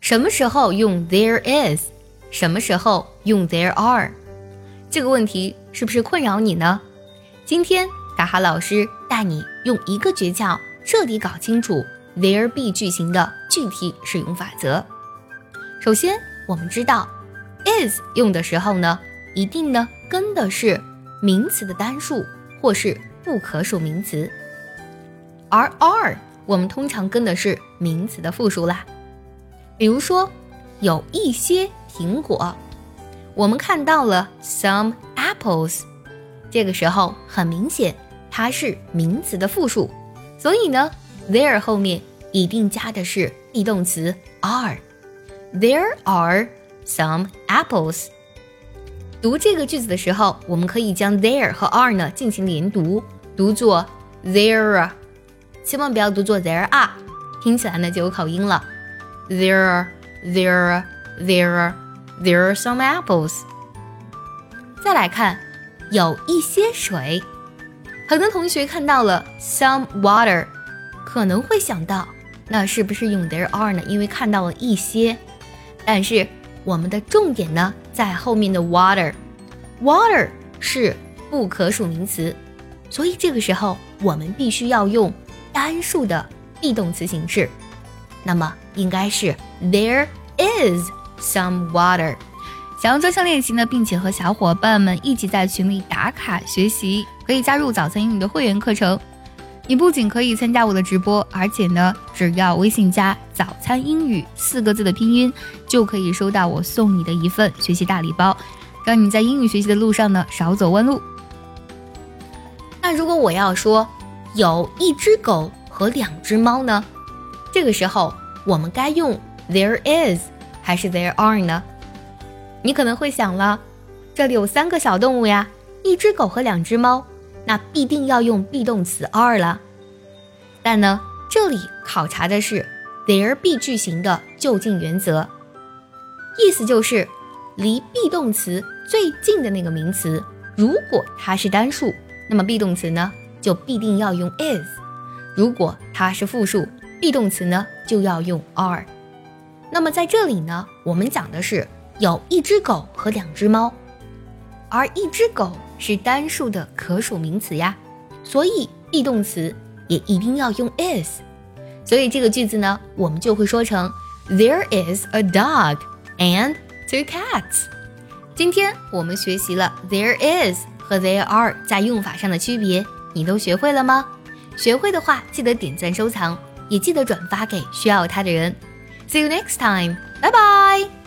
什么时候用 there is，什么时候用 there are？这个问题是不是困扰你呢？今天达哈老师带你用一个诀窍彻底搞清楚 there be 句型的具体使用法则。首先，我们知道 is 用的时候呢，一定呢跟的是名词的单数或是不可数名词，而 are 我们通常跟的是名词的复数啦。比如说，有一些苹果。我们看到了 some apples，这个时候很明显它是名词的复数，所以呢，there 后面一定加的是 be 动词 are。There are some apples。读这个句子的时候，我们可以将 there 和 are 呢进行连读，读作 there，千万不要读作 there are，听起来呢就有口音了。There，there，there。There are some apples。再来看，有一些水。很多同学看到了 some water，可能会想到，那是不是用 there are 呢？因为看到了一些。但是我们的重点呢，在后面的 water。water 是不可数名词，所以这个时候我们必须要用单数的 be 动词形式。那么应该是 there is。Some water，想要专项练习呢，并且和小伙伴们一起在群里打卡学习，可以加入早餐英语的会员课程。你不仅可以参加我的直播，而且呢，只要微信加“早餐英语”四个字的拼音，就可以收到我送你的一份学习大礼包，让你在英语学习的路上呢少走弯路。那如果我要说有一只狗和两只猫呢？这个时候我们该用 there is。还是 there are 呢？你可能会想了，这里有三个小动物呀，一只狗和两只猫，那必定要用 be 动词 are 了。但呢，这里考察的是 there be 句型的就近原则，意思就是离 be 动词最近的那个名词，如果它是单数，那么 be 动词呢就必定要用 is；如果它是复数，be 动词呢就要用 are。那么在这里呢，我们讲的是有一只狗和两只猫，而一只狗是单数的可数名词呀，所以 be 动词也一定要用 is。所以这个句子呢，我们就会说成 There is a dog and two cats。今天我们学习了 there is 和 there are 在用法上的区别，你都学会了吗？学会的话，记得点赞收藏，也记得转发给需要它的人。See you next time. Bye bye.